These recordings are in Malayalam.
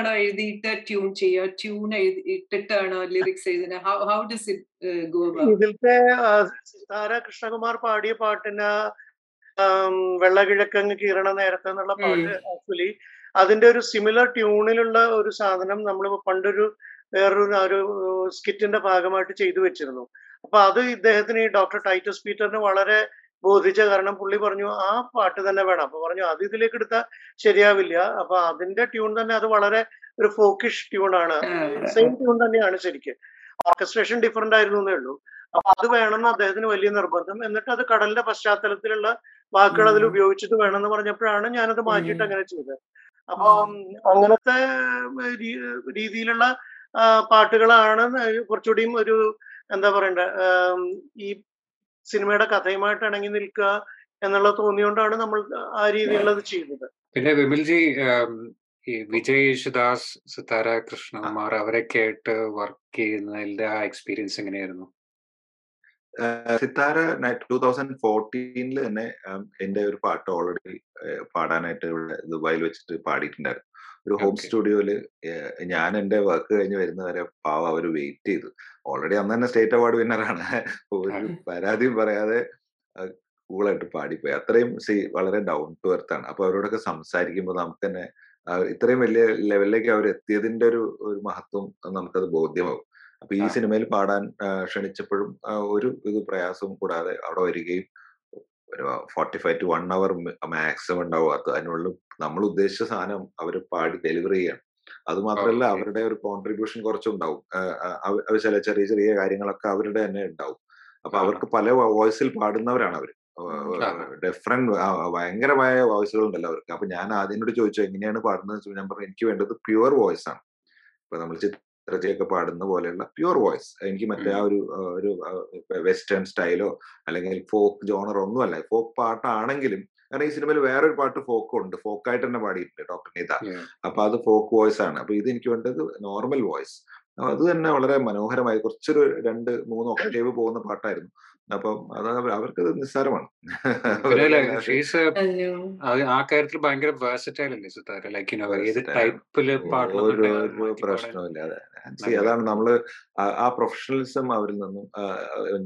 ആണോ എഴുതിയിട്ട് ട്യൂൺ ചെയ്യുക? ട്യൂൺ ഇട്ടിട്ടാണോ ലിറിക്സ് എഴുതുന്നത് how how does it go ഇതിലത്തെ സിതാര കൃഷ്ണകുമാർ പാടിയ പാട്ടിന് വെള്ളകിഴക്കങ്ങ് കീറണ നേരത്തെ എന്നുള്ള പാട്ട് ആക്ച്വലി അതിന്റെ ഒരു സിമിലർ ട്യൂണിലുള്ള ഒരു സാധനം നമ്മൾ പണ്ടൊരു വേറൊരു ഒരു സ്കിറ്റിന്റെ ഭാഗമായിട്ട് ചെയ്തു വെച്ചിരുന്നു. അപ്പൊ അത് ഇദ്ദേഹത്തിന് ഈ ഡോക്ടർ ടൈറ്റസ് പീറ്ററിന് വളരെ ബോധിച്ച കാരണം പുള്ളി പറഞ്ഞു ആ പാട്ട് തന്നെ വേണം. അപ്പൊ പറഞ്ഞു അത് ഇതിലേക്ക് എടുത്താൽ ശരിയാവില്ല. അപ്പൊ അതിന്റെ ട്യൂൺ തന്നെ അത് വളരെ ഒരു ഫോക്കിഷ് ട്യൂൺ ആണ്. സെയിം ട്യൂൺ തന്നെയാണ് ശരിക്കും. ഓർക്കസ്ട്രേഷൻ ഡിഫറെന്റ് ആയിരുന്നു എന്നേ ഉള്ളൂ. അപ്പൊ അത് വേണമെന്ന് അദ്ദേഹത്തിന് വലിയ നിർബന്ധം. എന്നിട്ട് അത് കടലിന്റെ പശ്ചാത്തലത്തിലുള്ള വാക്കുകൾ അതിൽ ഉപയോഗിച്ചിട്ട് വേണമെന്ന് പറഞ്ഞപ്പോഴാണ് ഞാനത് മാറ്റിയിട്ട് അങ്ങനെ ചെയ്തത്. അപ്പൊ അങ്ങനത്തെ രീതിയിലുള്ള പാട്ടുകളാണ് കുറച്ചുകൂടിയും ഒരു എന്താ പറയണ്ട ഈ സിനിമയുടെ കഥയുമായിട്ട് ഇണങ്ങി നിൽക്കുക എന്നുള്ള തോന്നിയോണ്ടാണ് നമ്മൾ ആ രീതിയിലുള്ളത് ചെയ്യുന്നത് പിന്നെ വിമൽജി ഈ വിജയ് യേശുദാസ് സിതാര കൃഷ്ണകുമാർ അവരൊക്കെ ആയിട്ട് വർക്ക് ചെയ്യുന്നതിന്റെ ആ എക്സ്പീരിയൻസ് എങ്ങനെയായിരുന്നു? സിത്താര ടൂ തൗസൻഡ് ഫോർട്ടീനിൽ തന്നെ എന്റെ ഒരു പാട്ട് ഓൾറെഡി പാടാനായിട്ട് ഇവിടെ ദുബായിൽ വെച്ചിട്ട് പാടിയിട്ടുണ്ടായിരുന്നു. ഒരു ഹോം സ്റ്റുഡിയോയിൽ ഞാൻ എന്റെ വർക്ക് കഴിഞ്ഞ് വരുന്നവരെ പാവ അവർ വെയിറ്റ് ചെയ്തു. ഓൾറെഡി അന്ന് തന്നെ സ്റ്റേറ്റ് അവാർഡ് വിന്നറാണ് ഒരു പരാതിയും പറയാതെ കൂളായിട്ട് പാടിപ്പോയി. അത്രയും സി വളരെ ഡൗൺ ടു എർത്ത് ആണ്. അപ്പൊ അവരോടൊക്കെ സംസാരിക്കുമ്പോൾ നമുക്ക് തന്നെ ഇത്രയും വലിയ ലെവലിലേക്ക് അവർ എത്തിയതിന്റെ ഒരു ഒരു മഹത്വം നമുക്കത് ബോധ്യമാവും അപ്പൊ ഈ സിനിമയിൽ പാടാൻ ക്ഷണിച്ചപ്പോഴും ഒരു ഇത് പ്രയാസവും കൂടാതെ അവിടെ വരികയും ഒരു forty five to one hour maximum ഉണ്ടാവും. അത് അതിനുള്ളിൽ നമ്മൾ ഉദ്ദേശിച്ച സാധനം അവർ പാടി ഡെലിവറി ചെയ്യണം. അത് മാത്രമല്ല അവരുടെ ഒരു കോൺട്രിബ്യൂഷൻ കുറച്ചുണ്ടാവും. അവർ ചില ചെറിയ ചെറിയ കാര്യങ്ങളൊക്കെ അവരുടെ തന്നെ ഉണ്ടാവും. അപ്പൊ അവർക്ക് പല വോയിസിൽ പാടുന്നവരാണ് അവർ ഡിഫറെന്റ് ഭയങ്കരമായ വോയിസുകൾ ഉണ്ടല്ലോ അവർക്ക്. അപ്പൊ ഞാൻ ആദ്യം കൂടി ചോദിച്ചു എങ്ങനെയാണ് പാടുന്നത് ഞാൻ പറഞ്ഞു എനിക്ക് വേണ്ടത് പ്യുവർ വോയിസ് ആണ്. ഇപ്പൊ നമ്മൾ ചിത്രജയൊക്കെ പാടുന്ന പോലെയുള്ള പ്യുവർ വോയിസ് എനിക്ക് മറ്റേ ആ ഒരു ഒരു വെസ്റ്റേൺ സ്റ്റൈലോ അല്ലെങ്കിൽ ഫോക്ക് ജോണറോ ഒന്നുമല്ല. ഫോക്ക് പാട്ടാണെങ്കിലും കാരണം ഈ സിനിമയിൽ വേറൊരു പാട്ട് ഫോക്ക് ഉണ്ട്. ഫോക്കായിട്ട് തന്നെ പാടിയിട്ടുണ്ട് ഡോക്ടർ നീത. അപ്പൊ അത് ഫോക്ക് വോയിസ് ആണ്. അപ്പൊ ഇത് എനിക്ക് വേണ്ടത് നോർമൽ വോയിസ് അത് തന്നെ വളരെ മനോഹരമായി കുറച്ചൊരു രണ്ട് മൂന്ന് ഒക്ടേവ് പോകുന്ന പാട്ടായിരുന്നു. അപ്പം അത് അവർക്ക് നിസ്സാരമാണ്. ആ കാര്യത്തിൽ ഭയങ്കര വേഴ്സറ്റൈൽ അല്ലേ സിത്താര? ലൈക്ക് ഏത് ടൈപ്പിൽ ഒരു പ്രശ്നമില്ല അതെ. അതാണ് നമ്മൾ ആ പ്രൊഫഷണലിസം അവരിൽ നിന്നും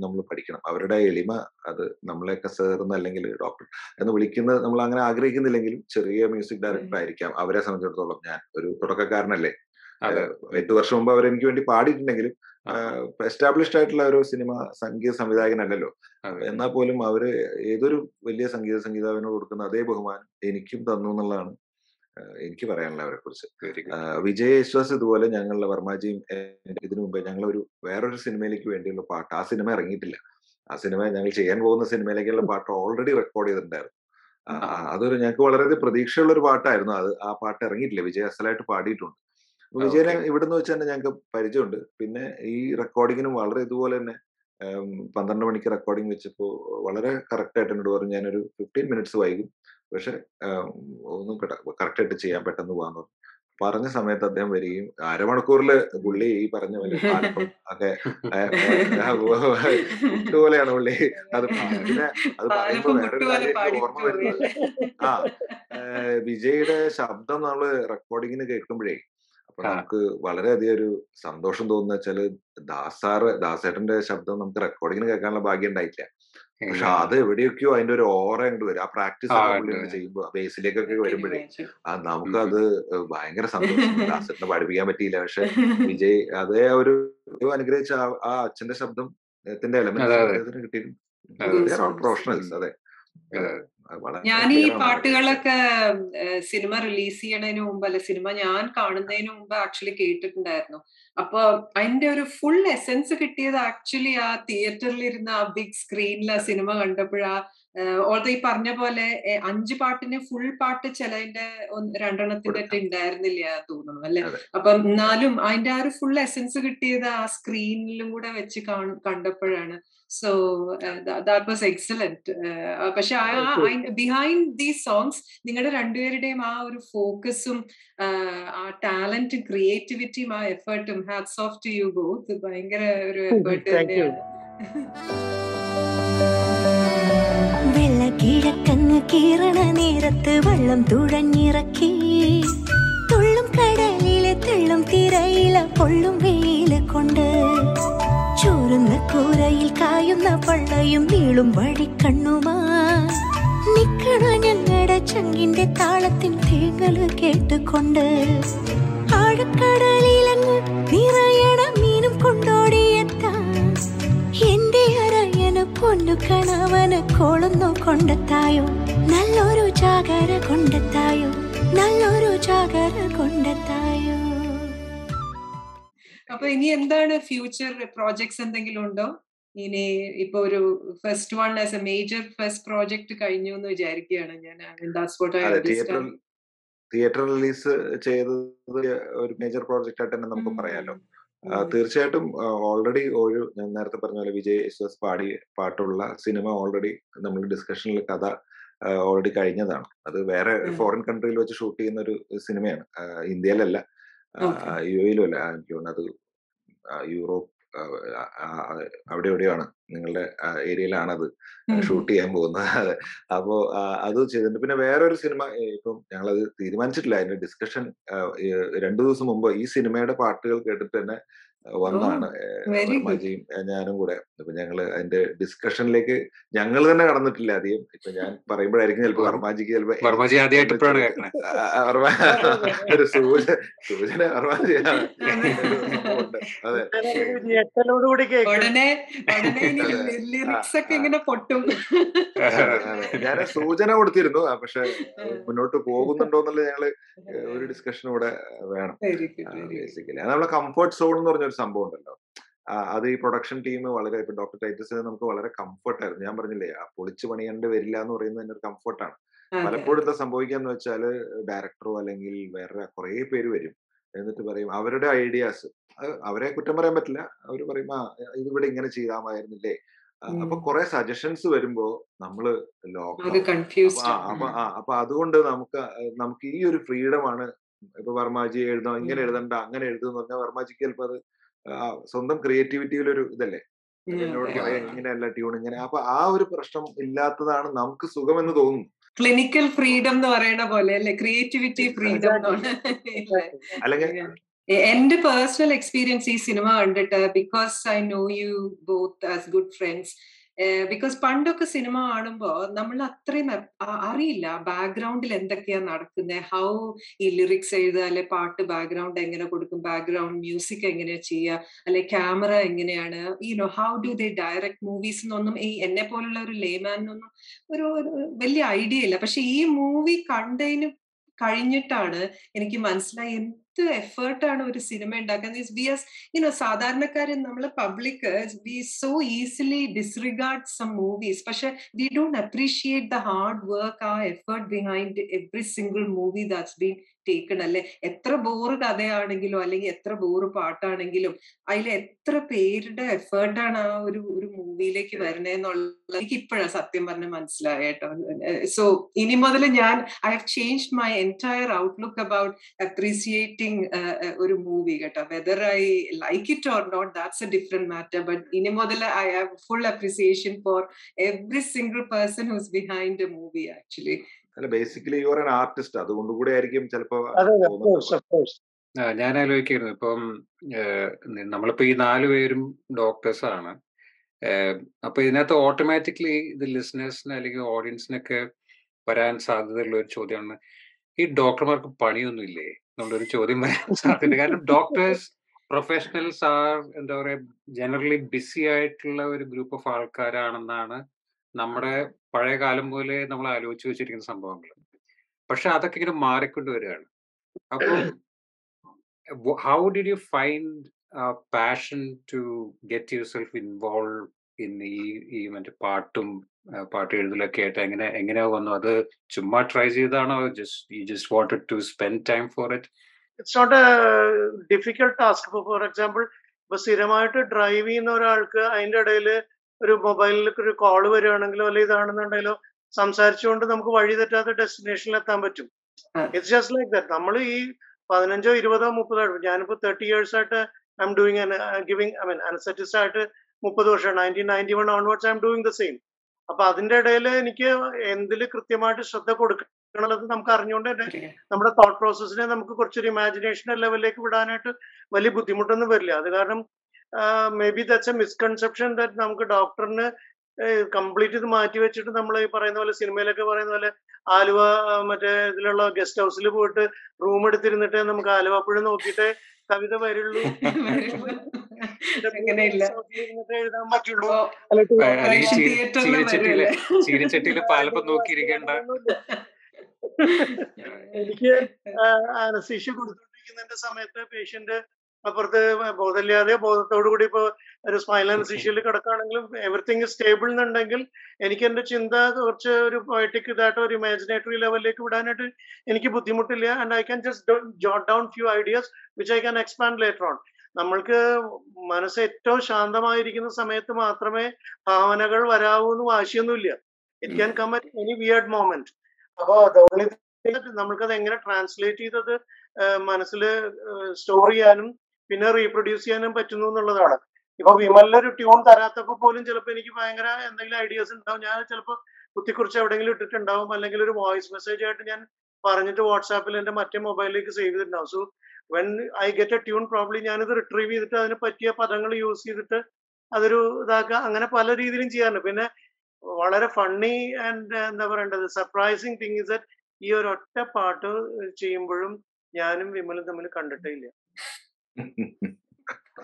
നമ്മൾ പഠിക്കണം. അവരുടെ എളിമ അത് നമ്മളെയൊക്കെ സേർന്ന് അല്ലെങ്കിൽ ഡോക്ടർ എന്ന് വിളിക്കുന്നത് നമ്മൾ അങ്ങനെ ആഗ്രഹിക്കുന്നില്ലെങ്കിലും ചെറിയ മ്യൂസിക് ഡയറക്ടർ ആയിരിക്കാം. അവരെ സംബന്ധിച്ചിടത്തോളം ഞാൻ ഒരു തുടക്കക്കാരനല്ലേ. എട്ട് വർഷം മുമ്പ് അവർ എനിക്ക് വേണ്ടി പാടിയിട്ടുണ്ടെങ്കിലും എസ്റ്റാബ്ലിഷ്ഡ് ആയിട്ടുള്ള ഒരു സിനിമ സംഗീത സംവിധായകനല്ലല്ലോ. എന്നാൽ പോലും അവർ ഏതൊരു വലിയ സംഗീത സംഗീതാവിനോട് കൊടുക്കുന്ന അതേ ബഹുമാനം എനിക്കും തന്നു എന്നുള്ളതാണ് എനിക്ക് പറയാനുള്ള അവരെ കുറിച്ച് വിജയ് യേശുദാസ് ഇതുപോലെ ഞങ്ങളുടെ വർമാജിയും ഇതിനു മുമ്പേ ഞങ്ങൾ ഒരു വേറൊരു സിനിമയിലേക്ക് വേണ്ടിയുള്ള പാട്ട് ആ സിനിമ ഇറങ്ങിയിട്ടില്ല. ആ സിനിമ ഞങ്ങൾ ചെയ്യാൻ പോകുന്ന സിനിമയിലേക്കുള്ള പാട്ട് ഓൾറെഡി റെക്കോർഡ് ചെയ്തിട്ടുണ്ടായിരുന്നു. അതൊരു ഞങ്ങൾക്ക് വളരെ പ്രതീക്ഷയുള്ള ഒരു പാട്ടായിരുന്നു. അത് ആ പാട്ട് ഇറങ്ങിയിട്ടില്ല. വിജയ് അസലായിട്ട് പാടിയിട്ടുണ്ട്. വിജയനെ ഇവിടുന്ന് വെച്ച് തന്നെ ഞങ്ങൾക്ക് പരിചയമുണ്ട്. പിന്നെ ഈ റെക്കോർഡിങ്ങിനും വളരെ ഇതുപോലെ തന്നെ പന്ത്രണ്ട് മണിക്ക് റെക്കോർഡിംഗ് വെച്ചപ്പോൾ വളരെ കറക്റ്റ് ആയിട്ട് എന്നോട് പറഞ്ഞു ഞാനൊരു ഫിഫ്റ്റീൻ മിനിറ്റ്സ് വൈകും. പക്ഷെ ഒന്നും കറക്റ്റ് ആയിട്ട് ചെയ്യാൻ പെട്ടെന്ന് പോകാന്ന് പറഞ്ഞു. പറഞ്ഞ സമയത്ത് അദ്ദേഹം വരികയും അരമണിക്കൂറിൽ പുള്ളി ഈ പറഞ്ഞ പോലെ ഒക്കെ പോലെയാണ് പുള്ളി അത് പിന്നെ അത് പറയുമ്പോൾ വേറൊരു കാര്യം ഓർമ്മ വരുന്നത് ആ വിജയുടെ ശബ്ദം നമ്മൾ റെക്കോർഡിങ്ങിന് കേൾക്കുമ്പോഴേ അപ്പൊ നമുക്ക് വളരെയധികം ഒരു സന്തോഷം തോന്നുന്ന വെച്ചാൽ ദാസാറ് ദാസേട്ടന്റെ ശബ്ദം നമുക്ക് റെക്കോർഡിങ്ങിന് കേൾക്കാനുള്ള ഭാഗ്യം ഉണ്ടായിട്ടില്ല പക്ഷെ അത് എവിടെയൊക്കെയോ അതിന്റെ ഒരു ഓറ അങ്ങോട്ട് വരും. ആ പ്രാക്ടീസ് ചെയ്യുമ്പോൾ ബേസിലേക്കൊക്കെ വരുമ്പോഴേ നമുക്ക് അത് ഭയങ്കര സന്തോഷം ദാസേട്ടനെ പഠിപ്പിക്കാൻ പറ്റിയില്ല. പക്ഷെ വിജയ് അതേ ഒരു അനുഗ്രഹിച്ച ആ അച്ഛന്റെ ശബ്ദം എലമെന്റ് കിട്ടിയിട്ടുണ്ട്. പ്രൊഫഷണൽസ് അതെ. ഞാൻ ഈ പാട്ടുകളൊക്കെ സിനിമ റിലീസ് ചെയ്യണതിന് മുമ്പ് അല്ലെ സിനിമ ഞാൻ കാണുന്നതിന് മുമ്പ് ആക്ച്വലി കേട്ടിട്ടുണ്ടായിരുന്നു. അപ്പൊ അതിന്റെ ഒരു ഫുൾ എസെൻസ് കിട്ടിയത് ആക്ച്വലി ആ തിയേറ്ററിൽ ഇരുന്ന ആ ബിഗ് സ്ക്രീനിൽ ആ സിനിമ കണ്ടപ്പോഴാ ഓൾറെഡി ഈ പറഞ്ഞ പോലെ അഞ്ച് പാട്ടിന് ഫുൾ പാട്ട് ചിലതിന്റെ രണ്ടെണ്ണത്തിന്റെ ഒക്കെ ഉണ്ടായിരുന്നില്ല തോന്നുന്നു അല്ലെ? അപ്പൊ എന്നാലും അതിന്റെ ആ ഒരു ഫുൾ എസെൻസ് കിട്ടിയത് ആ സ്ക്രീനിലും കൂടെ വെച്ച് കണ്ടപ്പോഴാണ്. സോ ദാറ്റ് വാസ് എക്സലന്റ് പക്ഷെ ബിഹൈൻഡ് ദീസ് സോങ്സ് നിങ്ങളുടെ രണ്ടുപേരുടെയും ആ ഒരു ഫോക്കസും ആ ടാലന്റും ക്രിയേറ്റിവിറ്റിയും ആ എഫേർട്ടും hats off to you both ഭയങ്കര ഒരു എഫേർട്ട് തന്നെയാണ്. വെള്ളക്കിഴക്കങ്ങ് കീറണ നേരത്ത് വെള്ളം തുഴഞ്ഞിറക്കി. തുള്ളും കടലിലെ തെള്ളും തിരയില പൊള്ളും വെയിൽ കൊണ്ട്. ചോരുന്ന കൂരയിൽ കായുന്ന പള്ളയും നീളും വഴിക്കണ്ണുമാ. നിക്കണ ഞങ്ങളുടെ ചങ്കിന്റെ താളത്തിൻ തേങ്ങൽ കേട്ടുകൊണ്ട്. ആഴക്കടലിലങ്ങ് പൊന്നു കണവന് കൊണ്ടെത്തായോ? നല്ലൊരു ജാഗര കൊണ്ടെത്തായോ? നല്ലൊരു ജാഗര കൊണ്ടെത്തായോ? അപ്പൊ ഇനി എന്താണ് ഫ്യൂച്ചർ പ്രോജക്ട്സ് എന്തെങ്കിലും ഉണ്ടോ? ഇനി ഇപ്പൊ ഒരു first one as a major first project കഴിഞ്ഞു എന്ന് വിചാരിക്കുകയാണ് ഞാൻ. തിയേറ്റർ റിലീസ് ചെയ്തത് ഒരു മേജർ പ്രോജക്റ്റ് ആയിട്ട് തന്നെ നമുക്ക് പറയാലോ. തീർച്ചയായിട്ടും ഓൾറെഡി ഒരു ഞാൻ നേരത്തെ പറഞ്ഞ പോലെ വിജയ് യേശുദാസ് പാടി പാട്ടുള്ള സിനിമ ഓൾറെഡി നമ്മൾ ഡിസ്കഷനിൽ കഥ ഓൾറെഡി കഴിഞ്ഞതാണ്. അത് വേറെ ഫോറിൻ കൺട്രിയിൽ വെച്ച് ഷൂട്ട് ചെയ്യുന്ന ഒരു സിനിമയാണ്. ഇന്ത്യയിലല്ല. യു എയിലും അല്ല. അത് യൂറോപ്പ് അവിടെ എവിടെയാണ് നിങ്ങളുടെ ഏരിയയിലാണത്. ഷൂട്ട് ചെയ്യാൻ പോകുന്നത്. അപ്പോ അത് ചെയ്തിട്ടുണ്ട്. പിന്നെ വേറൊരു സിനിമ ഇപ്പം ഞങ്ങളത് തീരുമാനിച്ചിട്ടില്ല. അതിന്റെ ഡിസ്കഷൻ രണ്ടു ദിവസം മുമ്പ് ഈ സിനിമയുടെ പാട്ടുകൾ കേട്ടിട്ട് തന്നെ വന്നാണ്. മജിയും ഞാനും കൂടെ. അപ്പൊ ഞങ്ങൾ അതിന്റെ ഡിസ്കഷനിലേക്ക് ഞങ്ങൾ തന്നെ കടന്നിട്ടില്ല അധികം. ഇപ്പൊ ഞാൻ പറയുമ്പോഴായിരിക്കും ചിലപ്പോ വർമാജിക്ക് ചിലപ്പോ വർമാജി ആദ്യമായിട്ട് ഒരു സൂചന അതെ. ഞാൻ സൂചന കൊടുത്തിരുന്നു. പക്ഷെ മുന്നോട്ട് പോകുന്നുണ്ടോ എന്നുള്ളത് ഞങ്ങൾ ഒരു ഡിസ്കഷൻ ഇവിടെ വേണം ബേസിക്കലി. നമ്മളെ കംഫർട്ട് സോൺ എന്ന് പറഞ്ഞൊരു സംഭവം ഉണ്ടല്ലോ. അത് ഈ പ്രൊഡക്ഷൻ ടീം വളരെ ഇപ്പൊ ഡോക്ടർ ടൈറ്റസ് നമുക്ക് വളരെ കംഫർട്ട് ആയിരുന്നു. ഞാൻ പറഞ്ഞില്ലേ ആ പൊളിച്ചു പണിയേണ്ടി വരില്ല എന്ന് പറയുന്നത് തന്നെ ഒരു കംഫർട്ടാണ് പലപ്പോഴും എന്താ സംഭവിക്കാന്ന് വെച്ചാൽ ഡയറക്ടറോ അല്ലെങ്കിൽ വേറെ കുറെ പേര് വരും. എന്നിട്ട് പറയും അവരുടെ ഐഡിയാസ് അവരെ കുറ്റം പറയാൻ പറ്റില്ല. അവർ പറയും ആ ഇതിവിടെ ഇങ്ങനെ ചെയ്താമായിരുന്നില്ലേ? അപ്പൊ കുറെ സജഷൻസ് വരുമ്പോ നമ്മൾ അപ്പൊ അതുകൊണ്ട് നമുക്ക് നമുക്ക് ഈ ഒരു ഫ്രീഡം ആണ്. ഇപ്പൊ വർമാജി എഴുതാം ഇങ്ങനെ എഴുതണ്ട അങ്ങനെ എഴുതുന്ന പറഞ്ഞാൽ വർമാജിക്ക് ചിലപ്പോ അത് സ്വന്തം ക്രിയേറ്റിവിറ്റിയിലൊരു ഇതല്ലേ? ഇങ്ങനെയല്ല ട്യൂൺ ഇങ്ങനെ അപ്പൊ ആ ഒരു പ്രശ്നം ഇല്ലാത്തതാണ് നമുക്ക് സുഖമെന്ന് തോന്നുന്നു. ക്ലിനിക്കൽ ഫ്രീഡം എന്ന് പറയുന്ന പോലെ അല്ലെ? ക്രിയേറ്റിവിറ്റി ഫ്രീഡം അല്ലെങ്കിൽ എന്റെ പേഴ്സണൽ എക്സ്പീരിയൻസ് ഈ സിനിമ കണ്ടിട്ട് because I know you both as good friends because പണ്ടൊക്കെ സിനിമ കാണുമ്പോ നമ്മൾ അത്രയും അറിയില്ല ബാക്ക്ഗ്രൗണ്ടിൽ എന്തൊക്കെയാ നടക്കുന്നത് ഹൗ ഈ ലിറിക്സ് എഴുതുക അല്ലെ പാട്ട് ബാക്ക്ഗ്രൗണ്ട് എങ്ങനെ കൊടുക്കും ബാക്ക്ഗ്രൗണ്ട് മ്യൂസിക് എങ്ങനെയാ ചെയ്യുക അല്ലെ ക്യാമറ എങ്ങനെയാണ് you know how do they direct movies എന്നൊന്നും ഈ എന്നെ പോലുള്ള ഒരു ലേമാനൊന്നും ഒരു വലിയ ഐഡിയ ഇല്ല. പക്ഷെ ഈ മൂവി കണ്ടതിന് കഴിഞ്ഞിട്ടാണ് എനിക്ക് മനസ്സിലായി എന്ത് എഫേർട്ടാണ് ഒരു സിനിമ ഉണ്ടാക്കുന്നത് വി ആസ് യുനോ സാധാരണക്കാരൻ നമ്മൾ public we so easily disregard some movies പക്ഷെ we don't appreciate the hard work ആ effort behind every single movie that's been taken അല്ലെ എത്ര ബോറ് കഥയാണെങ്കിലും അല്ലെങ്കിൽ എത്ര ബോറ് പാട്ടാണെങ്കിലും അതിൽ എത്ര പേരുടെ എഫേർട്ടാണ് ആ ഒരു ഒരു മൂവിയിലേക്ക് വരണേന്നുള്ളത് എനിക്ക് ഇപ്പോഴാണ് സത്യം പറഞ്ഞ് മനസ്സിലായ കേട്ടോ സോ ഇനി മുതൽ ഞാൻ I have change my entire outlook about appreciating ഒരു മൂവി കേട്ടോ. Whether I like it or not that's a different matter but ഇനി മുതൽ I have full appreciation for every single person who's behind a movie actually അല്ല basically you are an artist അതുകൊണ്ട് കൂടെ ആയിരിക്കും ചിലപ്പോ ഞാൻ ആലോചിക്കായിരുന്നു. ഇപ്പം നമ്മളിപ്പോ ഈ നാല് പേരും ഡോക്ടേഴ്സ് ആണ്. അപ്പൊ ഇതിനകത്ത് ഓട്ടോമാറ്റിക്കലി ഇത് ലിസണേഴ്സിന് അല്ലെങ്കിൽ ഓഡിയൻസിനൊക്കെ വരാൻ സാധ്യതയുള്ള ഒരു ചോദ്യമാണ് ഈ ഡോക്ടർമാർക്ക് പണിയൊന്നും ഇല്ലേ എന്നുള്ളൊരു ചോദ്യം വരാൻ സാധ്യത കാരണം ഡോക്ടേഴ്സ് പ്രൊഫഷണൽസ് ആർ എന്താ പറയാ ജനറലി ബിസി ആയിട്ടുള്ള ഒരു ഗ്രൂപ്പ് ഓഫ് ആൾക്കാരാണെന്നാണ് നമ്മുടെ പഴയ കാലം പോലെ നമ്മൾ ആലോചിച്ച് വെച്ചിരിക്കുന്ന സംഭവങ്ങൾ. പക്ഷെ അതൊക്കെ ഇങ്ങനെ മാറിക്കൊണ്ടുവരികയാണ് അപ്പൊ how did you find passion to get yourself involve in ഈ ഈ മറ്റേ പാട്ടും പാട്ട് എഴുതലൊക്കെ ആയിട്ട്? എങ്ങനെ എങ്ങനെയാ വന്നു? അത് ചുമ്മാ try ചെയ്താണോ just you just wanted to spend time for it it's not a difficult task for example ഇപ്പൊ സ്ഥിരമായിട്ട് ഡ്രൈവ് ചെയ്യുന്ന ഒരാൾക്ക് അതിന്റെ ഇടയിൽ ഒരു മൊബൈലിൽ ഒരു കോൾ വരികയാണെങ്കിലോ അല്ലെങ്കിൽ ഇതാണെന്നുണ്ടെങ്കിലോ സംസാരിച്ചുകൊണ്ട് നമുക്ക് വഴി തെറ്റാത്ത ഡെസ്റ്റിനേഷനിൽ എത്താൻ പറ്റും ഇറ്റ്സ് ജസ്റ്റ് ലൈക്ക് ദാറ്റ് നമ്മൾ ഈ പതിനഞ്ചോ ഇരുപതോ മുപ്പതോ ഞാനിപ്പോ തേർട്ടി ഇയേഴ്സ് ആയിട്ട് I'm doing giving I mean anaesthetist ആയിട്ട് മുപ്പത് വർഷം nineteen ninety one onwards I'm doing the same അപ്പൊ അതിന്റെ ഇടയിൽ എനിക്ക് എന്തിൽ കൃത്യമായിട്ട് ശ്രദ്ധ കൊടുക്കണത് നമുക്ക് അറിഞ്ഞുകൊണ്ട് തന്നെ നമ്മുടെ തോട്ട് പ്രോസസ്സിനെ നമുക്ക് കുറച്ചൊരു ഇമാജിനേഷൻ ലെവലിലേക്ക് വിടാനായിട്ട് വലിയ ബുദ്ധിമുട്ടൊന്നും വരില്ല. അത് കാരണം maybe that's a misconception that നമുക്ക് ഡോക്ടറിന് കംപ്ലീറ്റ് ഇത് മാറ്റി വെച്ചിട്ട് നമ്മൾ ഈ പറയുന്ന പോലെ സിനിമയിലൊക്കെ പറയുന്ന പോലെ ആലുവ മറ്റേ ഇതിലുള്ള ഗസ്റ്റ് ഹൗസിൽ പോയിട്ട് റൂം എടുത്തിരുന്നിട്ട് നമുക്ക് ആലുവ പുഴ നോക്കിയിട്ട് കവിത വരുള്ളൂ. എഴുതാൻ പറ്റുള്ളൂ. ചീനച്ചട്ടിയിൽ പാലപ്പം നോക്കിയിരിക്കേണ്ട. എനിക്ക് അനസ്തീഷ്യ കൊടുത്തോണ്ടിരിക്കുന്നതിന്റെ സമയത്ത് പേഷ്യന്റ് അപ്പുറത്ത് ബോധമില്ലാതെ ബോധത്തോടു കൂടി ഇപ്പൊ ഒരു സ്പൈനൽ അനസ്തീഷ്യയിൽ കിടക്കുകയാണെങ്കിലും എവറിത്തിങ് സ്റ്റേബിൾ എന്നുണ്ടെങ്കിൽ എനിക്ക് എന്റെ ചിന്ത കുറച്ച് ഒരു പോയറ്റിക് ഇതായിട്ട് ഒരു ഇമാജിനേറ്ററി ലെവലിലേക്ക് വിടാനായിട്ട് എനിക്ക് ബുദ്ധിമുട്ടില്ല. And I can just jot down few ideas which I can expand later on നമ്മൾക്ക് മനസ്സ് ഏറ്റവും ശാന്തമായിരിക്കുന്ന സമയത്ത് മാത്രമേ ഭാവനകൾ വരാവൂ എന്ന് വാശിയൊന്നുമില്ല. It can come at any weird moment അപ്പോ അത് എങ്ങനെ ട്രാൻസ്ലേറ്റ് ചെയ്തത് മനസ്സിൽ സ്റ്റോർ ചെയ്യാനും പിന്നെ റീപ്രൊഡ്യൂസ് ചെയ്യാനും പറ്റുന്നു എന്നുള്ളതാണ്. ഇപ്പൊ വിമലിന് ഒരു ട്യൂൺ തരാത്തപ്പോ പോലും ചിലപ്പോൾ എനിക്ക് ഭയങ്കര എന്തെങ്കിലും ഐഡിയാസ് ഉണ്ടാവും. ഞാൻ ചിലപ്പോൾ കുത്തിക്കുറിച്ച് എവിടെയെങ്കിലും ഇട്ടിട്ടുണ്ടാവും. അല്ലെങ്കിൽ ഒരു വോയിസ് മെസ്സേജ് ആയിട്ട് ഞാൻ പറഞ്ഞിട്ട് വാട്സാപ്പിൽ എന്റെ മറ്റേ മൊബൈലിലേക്ക് സേവ് ചെയ്തിട്ടുണ്ടാവും. So when I get a tune probably ഞാനിത് റിട്രീവ് ചെയ്തിട്ട് അതിന് പറ്റിയ പദങ്ങൾ യൂസ് ചെയ്തിട്ട് അതൊരു ഇതാക്കുക. അങ്ങനെ പല രീതിയിലും ചെയ്യാറുണ്ട്. പിന്നെ വളരെ ഫണ്ണി ആൻഡ് എന്താ പറയേണ്ടത് സർപ്രൈസിങ് തിങ് ഇസ് ദറ്റ് ഈ ഒരു ഒറ്റ പാട്ട് ചെയ്യുമ്പോഴും ഞാനും വിമലും തമ്മിൽ കണ്ടിട്ടേ ഇല്ല.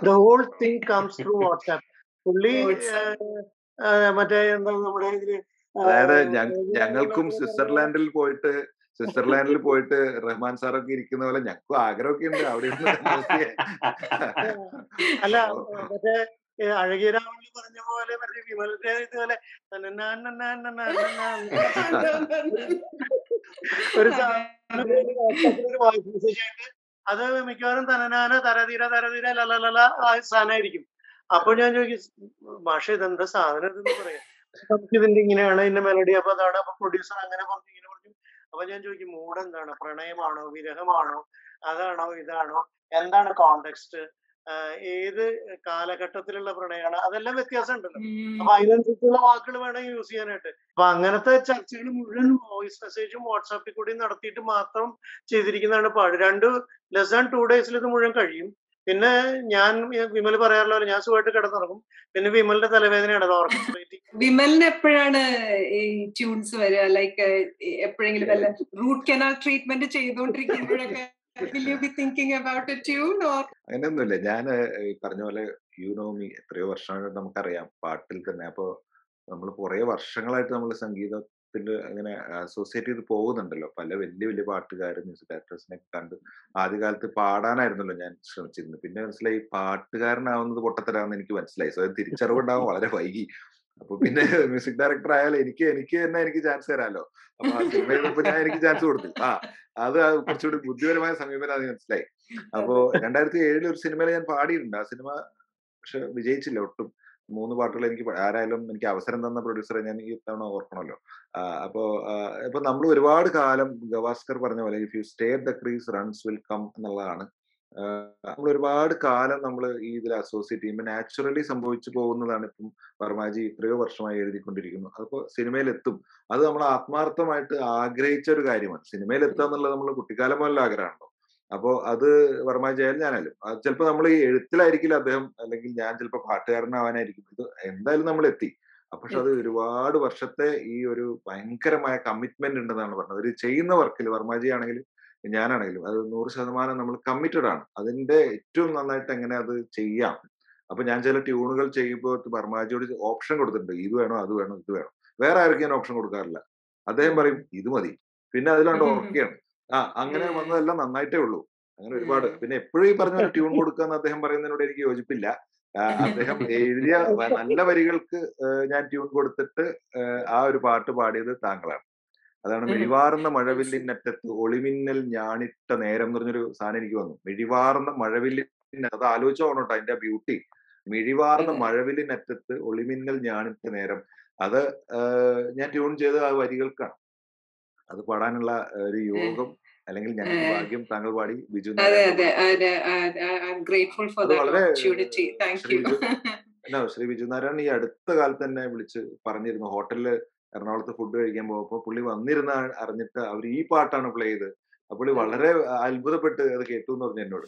The whole thing comes through WhatsApp. പുള്ളി മറ്റേ എന്താ നമ്മുടെ ഇതിൽ അതായത് ഞങ്ങൾക്കും സ്വിറ്റ്സർലാൻഡിൽ പോയിട്ട് സ്വിറ്റ്സർലാൻഡിൽ പോയിട്ട് റഹ്മാൻ സാറൊക്കെ ഇരിക്കുന്ന പോലെ ഞങ്ങൾക്കും ആഗ്രഹമൊക്കെ ഉണ്ട് അവിടെ അല്ല മറ്റേ അഴകിരാമണി പറഞ്ഞ പോലെ മറ്റേ വിമലത്തെ ഇതുപോലെ ഒരു വോയിസ് മെസ്സേജ് ആയിട്ട് അത് മിക്കവാറും തനനാന തരതീര തരതീര ലലലല സാധനമായിരിക്കും. അപ്പൊ ഞാൻ ചോദിക്കും ഭാഷ ഇതെന്താ സാധനം ഇതെന്ന് പറയാം നമുക്ക് ഇതിന്റെ ഇങ്ങനെയാണ് ഇതിന്റെ മെലഡി അപ്പൊ അതാണ് അപ്പൊ പ്രൊഡ്യൂസർ അങ്ങനെ പറഞ്ഞു ഇങ്ങനെ പറഞ്ഞു. അപ്പൊ ഞാൻ ചോദിക്കും മൂഡ് എന്താണ്? പ്രണയമാണോ? വിരഹമാണോ? അതാണോ? ഇതാണോ? എന്താണ് കോണ്ടെക്സ്റ്റ് ഏത് കാലഘട്ടത്തിലുള്ള പ്രണയമാണ്? അതെല്ലാം വ്യത്യാസം ഉണ്ടല്ലോ അപ്പൊ അതിനനുസരിച്ചുള്ള വാക്കുകൾ വേണം യൂസ് ചെയ്യാനായിട്ട്. അപ്പൊ അങ്ങനത്തെ ചർച്ചകൾ മുഴുവൻ വോയിസ് മെസ്സേജും വാട്സാപ്പിൽ കൂടി നടത്തിയിട്ട് മാത്രം ചെയ്തിരിക്കുന്നതാണ് പാട്. രണ്ട് ലെസ് ദാൻ ടു ഡേയ്സിൽ ഇത് മുഴുവൻ കഴിയും. പിന്നെ ഞാൻ വിമൽ പറയാറുള്ള പോലെ ഞാൻ സുഖമായിട്ട് കിടന്നിറങ്ങും. പിന്നെ വിമലിന്റെ തലവേദനയാണ് അത് ഓർക്കും വിമലിന് എപ്പോഴാണ് ഈ ട്യൂൺസ് വരിക? ലൈക്ക് എപ്പോഴെങ്കിലും വല്ല റൂട്ട് കനാൽ ട്രീറ്റ്മെന്റ് ചെയ്തുകൊണ്ടിരിക്കുമ്പോഴൊക്കെ അങ്ങനെയൊന്നുമില്ല. ഞാൻ പറഞ്ഞ പോലെ യുനോമി എത്രയോ വർഷമായിട്ട് നമുക്കറിയാം. പാട്ടിൽ തന്നെ. അപ്പോ നമ്മൾ കുറെ വർഷങ്ങളായിട്ട് നമ്മൾ സംഗീതത്തിൽ അങ്ങനെ അസോസിയേറ്റ് ചെയ്ത് പോകുന്നുണ്ടല്ലോ. പല വലിയ വലിയ പാട്ടുകാരും മ്യൂസിക് ഡയറക്ടേഴ്സിനെ കണ്ട് ആദ്യകാലത്ത് പാടാനായിരുന്നല്ലോ ഞാൻ ശ്രമിച്ചിരുന്നത്. പിന്നെ മനസ്സിലായി പാട്ടുകാരനാവുന്നത് പൊട്ടത്തരാന്ന് എനിക്ക് മനസ്സിലായി. സ്വയം തിരിച്ചറിവുണ്ടാവും വളരെ വൈകി. അപ്പൊ പിന്നെ മ്യൂസിക് ഡയറക്ടർ ആയാലും എനിക്ക് എനിക്ക് തന്നെ എനിക്ക് ചാൻസ് തരാമല്ലോ അപ്പൊ ആ സിനിമയിൽ ഞാൻ എനിക്ക് ചാൻസ് കൊടുത്തു ആ അത് കുറച്ചുകൂടി ബുദ്ധിപരമായ സമീപനം അത് മനസ്സിലായി. അപ്പോ രണ്ടായിരത്തി ഏഴിൽ ഒരു സിനിമയിൽ ഞാൻ പാടിയിട്ടുണ്ട്. ആ സിനിമ പക്ഷെ വിജയിച്ചില്ല ഒട്ടും. മൂന്ന് പാട്ടുകൾ എനിക്ക് ആരായാലും എനിക്ക് അവസരം തന്ന പ്രൊഡ്യൂസറെ ഞാൻ ഈ തവണ ഓർക്കണമല്ലോ. അപ്പോ ഇപ്പൊ നമ്മൾ ഒരുപാട് കാലം ഗവാസ്കർ പറഞ്ഞ പോലെ if you stay the crease runs will come എന്നുള്ളതാണ് നമ്മൾ ഒരുപാട് കാലം നമ്മൾ ഈ ഇതിൽ അസോസിയേറ്റ് ചെയ്യുമ്പോൾ നാച്ചുറലി സംഭവിച്ചു പോകുന്നതാണ് ഇപ്പം വർമാജി എത്രയോ വർഷമായി എഴുതിക്കൊണ്ടിരിക്കുന്നു. അതിപ്പോ സിനിമയിലെത്തും. അത് നമ്മൾ ആത്മാർത്ഥമായിട്ട് ആഗ്രഹിച്ച ഒരു കാര്യമാണ്. സിനിമയിലെത്തുക എന്നുള്ളത് നമ്മൾ കുട്ടിക്കാലം മുതലുള്ള ആഗ്രഹമാണല്ലോ. അപ്പോൾ അത് വർമാജി ആയാലും ഞാനായാലും. അത് ചിലപ്പോൾ നമ്മൾ ഈ എഴുത്തിലായിരിക്കില്ല അദ്ദേഹം അല്ലെങ്കിൽ ഞാൻ ചിലപ്പോൾ പാട്ടുകാരനാവാനായിരിക്കും. ഇത് എന്തായാലും നമ്മൾ എത്തി. പക്ഷെ അത് ഒരുപാട് വർഷത്തെ ഈ ഒരു ഭയങ്കരമായ കമ്മിറ്റ്മെന്റ് ഉണ്ടെന്നാണ് പറഞ്ഞത്. ഒരു ചെയ്യുന്ന വർക്കിൽ വർമാജി ആണെങ്കിലും ഞാനാണെങ്കിലും അത് നൂറ് ശതമാനം നമ്മൾ കമ്മിറ്റഡ് ആണ്. അതിന്റെ ഏറ്റവും നന്നായിട്ട് എങ്ങനെ അത് ചെയ്യാം? അപ്പൊ ഞാൻ ചില ട്യൂണുകൾ ചെയ്യുമ്പോൾ പർമാജിയോട് ഓപ്ഷൻ കൊടുത്തിട്ടുണ്ട്. ഇത് വേണോ അത് വേണോ ഇത് വേണോ. വേറെ ആർക്കും ഞാൻ ഓപ്ഷൻ കൊടുക്കാറില്ല. അദ്ദേഹം പറയും ഇത് മതി. പിന്നെ അതിലാണ്ട് ഓർക്കുകയാണ് ആ അങ്ങനെ വന്നതെല്ലാം നന്നായിട്ടേ ഉള്ളൂ. അങ്ങനെ ഒരുപാട്. പിന്നെ എപ്പോഴും ഈ പറഞ്ഞ ട്യൂൺ കൊടുക്കുക എന്ന് അദ്ദേഹം പറയുന്നതിനോട് എനിക്ക് യോജിപ്പില്ല. അദ്ദേഹം എഴുതിയ നല്ല വരികൾക്ക് ഞാൻ ട്യൂൺ കൊടുത്തിട്ട് ആ ഒരു പാട്ട് പാടിയത് താങ്കളാണ്. അതാണ് മിഴിവാർന്ന മഴവില്ലിനറ്റത്ത് ഒളിമിന്നൽ ഞാണിട്ട നേരം എന്ന് പറഞ്ഞൊരു സാധനം എനിക്ക് വന്നു മിഴിവാർന്ന മഴവില്ലിന് അത് ആലോചിച്ചോ കേട്ടോ അതിന്റെ ബ്യൂട്ടി. മിഴിവാർന്ന മഴവില്ലിനറ്റത്ത് ഒളിമിന്നൽ ഞാണിട്ട നേരം അത് ഞാൻ ട്യൂൺ ചെയ്ത് ആ വരികൾക്കാണ്. അത് പാടാനുള്ള ഒരു യോഗം അല്ലെങ്കിൽ ഞങ്ങൾക്ക് ഭാഗ്യം താങ്കൾ പാടി ബിജു വളരെ ശ്രീ വിജയനാരായണൻ ഈ അടുത്ത കാലത്ത് തന്നെ വിളിച്ച് പറഞ്ഞിരുന്നു ഹോട്ടലിൽ എറണാകുളത്ത് ഫുഡ് കഴിക്കാൻ പോകുമ്പോൾ പുള്ളി വന്നിരുന്ന അറിഞ്ഞിട്ട് അവർ ഈ പാട്ടാണ് പ്ലേ ചെയ്ത്. പുള്ളി വളരെ അത്ഭുതപ്പെട്ട് അത് കേട്ടു എന്ന് പറഞ്ഞു എന്നോട്.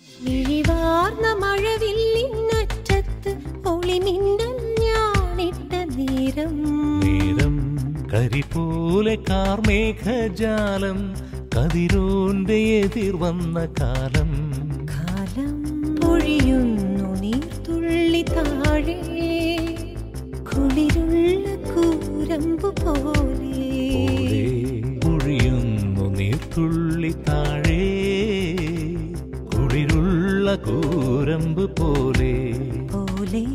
നേരം. കരിപോലെ കാർമേഘജാലം കതിരോന്റെ എതിർ വന്ന കാലം. കാലം ഒഴിയുന്നു നീർത്തുള്ളി താഴെ. കുളിരുള്ള കൂരമ്പു പോലെ. നീർത്തുള്ളി താഴേ. കുളിരുള്ള കൂരമ്പ് പോലെ. പോലെ.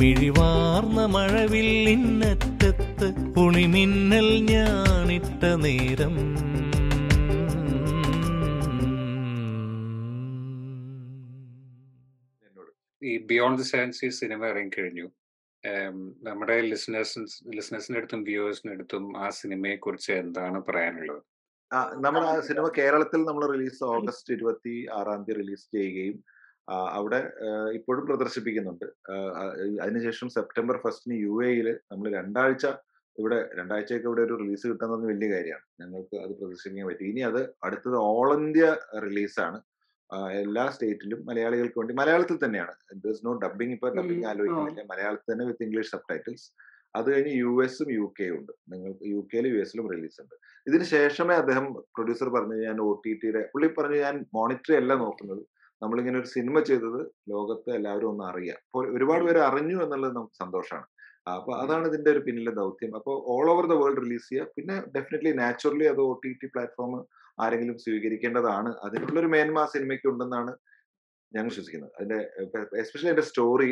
മിഴിവാർന്ന മഴവില്ലിന്നറ്റത്ത് പുളിമിന്നൽ ഞാനിട്ട നേരം. എന്നോട് ഈ ബിയോണ്ട് ദ സയൻസ് ഈ സിനിമ ഇറങ്ങിക്കഴിഞ്ഞു. നമ്മുടെ ലിസണേഴ്സ് ലിസണേഴ്സിന്റെ അടുത്തും വ്യൂവേഴ്സിന്റെ അടുത്തും ആ സിനിമയെ കുറിച്ച് എന്താണ് പറയാനുള്ളത്? ആ നമ്മൾ ആ സിനിമ കേരളത്തിൽ നമ്മൾ റിലീസ് ഓഗസ്റ്റ് ഇരുപത്തി ആറാം തീയതി റിലീസ് ചെയ്യുകയും അവിടെ ഇപ്പോഴും പ്രദർശിപ്പിക്കുന്നുണ്ട്. അതിനുശേഷം സെപ്റ്റംബർ ഫസ്റ്റിന് യു എയിൽ നമ്മൾ രണ്ടാഴ്ച ഇവിടെ രണ്ടാഴ്ചയൊക്കെ ഇവിടെ ഒരു റിലീസ് കിട്ടുന്നത് വലിയ കാര്യമാണ്. ഞങ്ങൾക്ക് അത് പ്രദർശിപ്പിക്കാൻ പറ്റി. ഇനി അത് അടുത്തത് ഓൾ ഇന്ത്യ റിലീസാണ്. എല്ലാ സ്റ്റേറ്റിലും മലയാളികൾക്ക് വേണ്ടി മലയാളത്തിൽ തന്നെയാണ്. ദസ് നോ ഡബിങ് ഇപ്പൊ ഡബിങ് ആലോചിക്കുന്നില്ല മലയാളത്തിൽ തന്നെ വിത്ത് ഇംഗ്ലീഷ് സബ് ടൈറ്റിൽസ് അത് കഴിഞ്ഞ് യു എസും യു കെയും ഉണ്ട്. നിങ്ങൾക്ക് യു കെയിലും യു എസിലും റിലീസ് ഉണ്ട്. ഇതിന് ശേഷമേ അദ്ദേഹം പ്രൊഡ്യൂസർ പറഞ്ഞു ഞാൻ ഒ ടി ടിയുടെ പുള്ളി പറഞ്ഞു ഞാൻ മോണിറ്ററി അല്ല നോക്കുന്നത്. നമ്മളിങ്ങനെ ഒരു സിനിമ ചെയ്തത് ലോകത്ത് എല്ലാവരും ഒന്ന് അറിയാം. അപ്പോൾ ഒരുപാട് പേര് അറിഞ്ഞു എന്നുള്ളത് നമുക്ക് സന്തോഷമാണ്. അപ്പൊ അതാണ് ഇതിന്റെ ഒരു പിന്നിലെ ദൗത്യം. അപ്പോൾ all over the world release ചെയ്യുക. പിന്നെ ഡെഫിനറ്റ്ലി നാച്ചുറലി അത് ഒ ടി ടി പ്ലാറ്റ്ഫോം ആരെങ്കിലും സ്വീകരിക്കേണ്ടതാണ്. അതിനുള്ളൊരു മേന്മ ആ സിനിമയ്ക്ക് ഉണ്ടെന്നാണ് ഞാൻ വിശ്വസിക്കുന്നത് അതിന്റെ എസ്പെഷ്യലി അതിന്റെ സ്റ്റോറി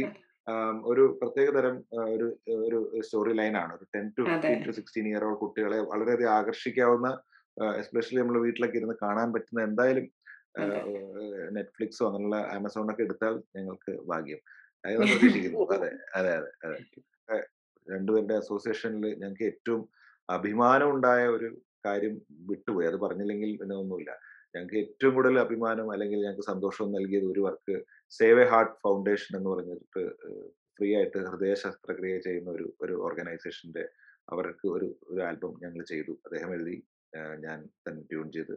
ഒരു പ്രത്യേക തരം ഒരു ഒരു സ്റ്റോറി ലൈനാണ് ഒരു ten to. Fifteen to sixteen year old കുട്ടികളെ വളരെയധികം ആകർഷിക്കാവുന്ന എസ്പെഷ്യലി നമ്മൾ വീട്ടിലൊക്കെ ഇരുന്ന് കാണാൻ പറ്റുന്ന എന്തായാലും. നെറ്റ്ഫ്ലിക്സോ അങ്ങനെയുള്ള ആമസോണൊക്കെ എടുത്താൽ ഞങ്ങൾക്ക് ഭാഗ്യം. അതായത് പ്രതീക്ഷിക്കുന്നു അതെ അതെ അതെ അതെ. രണ്ടുപേരുടെ അസോസിയേഷനിൽ ഞങ്ങൾക്ക് ഏറ്റവും അഭിമാനം ഉണ്ടായ ഒരു കാര്യം വിട്ടുപോയി. അത് പറഞ്ഞില്ലെങ്കിൽ പിന്നെ ഒന്നുമില്ല. ഞങ്ങൾക്ക് ഏറ്റവും കൂടുതൽ അഭിമാനം അല്ലെങ്കിൽ ഞങ്ങൾക്ക് സന്തോഷം നൽകിയത് ഒരു work save a heart foundation എന്ന് പറഞ്ഞിട്ട് ഫ്രീ ആയിട്ട് ഹൃദയ ശസ്ത്രക്രിയ ചെയ്യുന്ന ഒരു ഒരു ഓർഗനൈസേഷന്റെ അവർക്ക് ഒരു ഒരു ആൽബം ഞങ്ങൾ ചെയ്തു. അദ്ദേഹം എഴുതി. ഞാൻ തന്നെ ട്യൂൺ ചെയ്ത്.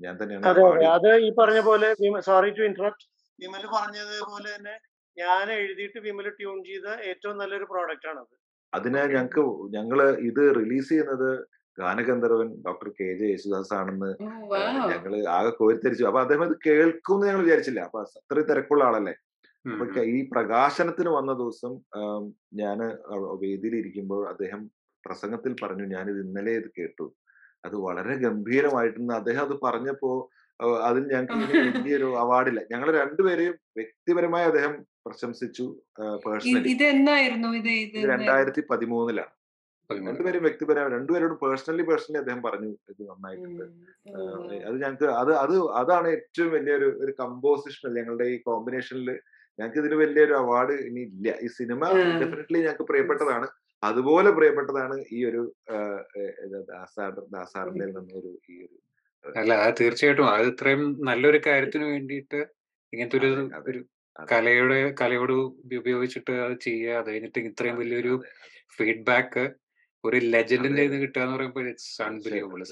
ഞാൻ തന്നെയാണ് അതെ ഈ പറഞ്ഞ പോലെ സോറി ടു ഇന്ററപ്റ്റ് വിമൽ പറഞ്ഞതുപോലെ തന്നെ ഞാൻ എഴുതിയിട്ട് വിമൽ ട്യൂൺ ചെയ്ത ഏറ്റവും നല്ലൊരു പ്രോഡക്റ്റ് ആണ് അത് അതിന് ഞങ്ങൾക്ക് ഞങ്ങൾ ഇത് റിലീസ് ചെയ്യുന്നത് ഗാനഗന്ധർവൻ ഡോക്ടർ കെ ജെ യേശുദാസ് ആണെന്ന് ഞങ്ങൾ ആകെ കോരിത്തരിച്ചു അപ്പൊ അദ്ദേഹം അത് കേൾക്കും എന്ന് ഞങ്ങൾ വിചാരിച്ചില്ല. അപ്പൊ അത്രയും തിരക്കുള്ള ആളല്ലേ? അപ്പൊ ഈ പ്രകാശനത്തിന് വന്ന ദിവസം ഞാൻ വേദിയിലിരിക്കുമ്പോൾ അദ്ദേഹം പ്രസംഗത്തിൽ പറഞ്ഞു ഞാൻ ഇത് ഇന്നലെ ഇത് കേട്ടു. അത് വളരെ ഗംഭീരമായിട്ടെന്ന്. അദ്ദേഹം അത് പറഞ്ഞപ്പോ അതിൽ ഞങ്ങൾക്ക് വലിയൊരു അവാർഡില്ല. ഞങ്ങൾ രണ്ടുപേരെയും വ്യക്തിപരമായി അദ്ദേഹം പ്രശംസിച്ചു പേഴ്സണലി? രണ്ടായിരത്തി പതിമൂന്നിലാണ് പതിമൂന്ന്. രണ്ടുപേരും വ്യക്തിപരമായി രണ്ടുപേരോട് പേഴ്സണലി പേഴ്സണലി അദ്ദേഹം പറഞ്ഞു ഇത് നന്നായിട്ടുണ്ട്. അത് ഞങ്ങൾക്ക് അത് അത് അതാണ് ഏറ്റവും വലിയൊരു ഒരു കമ്പോസിഷൻ ഞങ്ങളുടെ ഈ കോമ്പിനേഷനിൽ ഞങ്ങൾക്ക് ഇതിന് വലിയൊരു അവാർഡ് ഇനി ഇല്ല ഈ സിനിമ. ഡെഫിനറ്റ്ലി ഞങ്ങൾക്ക് പ്രിയപ്പെട്ടതാണ് അതുപോലെ പ്രിയപ്പെട്ടതാണ് ഈ ഒരു ദാസാറിന്റെ നിന്നൊരു ഈ ഒരു അല്ല അത് തീർച്ചയായിട്ടും അത് ഇത്രയും നല്ലൊരു കാര്യത്തിന് വേണ്ടിയിട്ട് ഇങ്ങനത്തെ ഒരു. കലയുടെ കലയോട് ഉപയോഗിച്ചിട്ട് അത് ചെയ്യുക അത് കഴിഞ്ഞിട്ട് ഇത്രയും വലിയൊരു. ഫീഡ്ബാക്ക് ഒരു ലെജൻഡിന്റെ ഇത് കിട്ടുക എന്ന് പറയുമ്പോൾ ഇറ്റ്സ് അൺബിലീവബിൾ.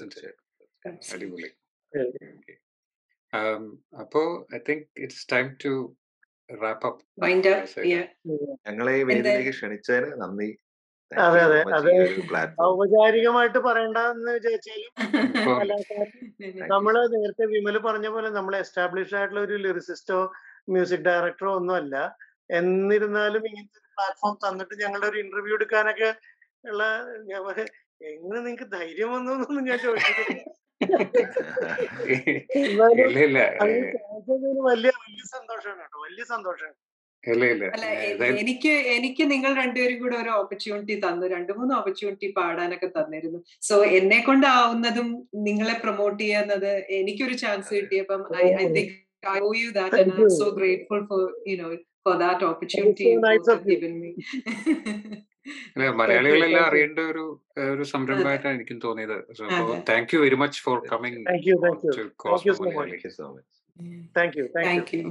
അടിപൊളി. Um, അപ്പോ I think it's time to wrap up Wind up, yeah. ഞങ്ങളെ വേദിയിലേക്ക് ക്ഷണിച്ചതിന് നന്ദി. അതെ അതെ അത്. ഔപചാരികമായിട്ട് പറയണ്ടെന്ന് വിചാരിച്ചാലും നമ്മൾ നേരത്തെ വിമൽ പറഞ്ഞ പോലെ നമ്മൾ എസ്റ്റാബ്ലിഷ് ആയിട്ടുള്ള ഒരു ലിറിസിസ്റ്റോ മ്യൂസിക് ഡയറക്ടറോ ഒന്നും അല്ല എന്നിരുന്നാലും ഇങ്ങനത്തെ ഒരു പ്ലാറ്റ്ഫോം തന്നിട്ട് ഞങ്ങളുടെ ഒരു ഇന്റർവ്യൂ എടുക്കാനൊക്കെ ഉള്ള ഞാൻ എങ്ങനെ നിങ്ങക്ക് ധൈര്യം വന്നു? എന്നൊന്നും ഞാൻ ചോദിച്ചിട്ടില്ല. ഇല്ല ഇല്ല. അങ്ങനെ വലിയ വലിയ സന്തോഷമാണ് കേട്ടോ. വലിയ സന്തോഷമാണ്. എനിക്ക് എനിക്ക് നിങ്ങൾ രണ്ടുപേരും കൂടെ ഒരു ഓപ്പർച്യൂണിറ്റി തന്നു. രണ്ടു മൂന്ന് ഓപ്പർച്യൂണിറ്റി പാടാനൊക്കെ തന്നിരുന്നു. സോ എന്നെ കൊണ്ടാവുന്നതും നിങ്ങളെ പ്രൊമോട്ട് ചെയ്യുന്നത് എനിക്കൊരു chance കിട്ടിയപ്പം I I think I owe you that Thank and I'm you. So grateful for you know for that opportunity so nice of you. Given me അല്ല, മലയാളികളെല്ലാം അറിയേണ്ട ഒരു ഒരു സംരംഭമായിട്ടാണ് എനിക്കും തോന്നിയത്. Thank you very much for coming thank you thank you thank you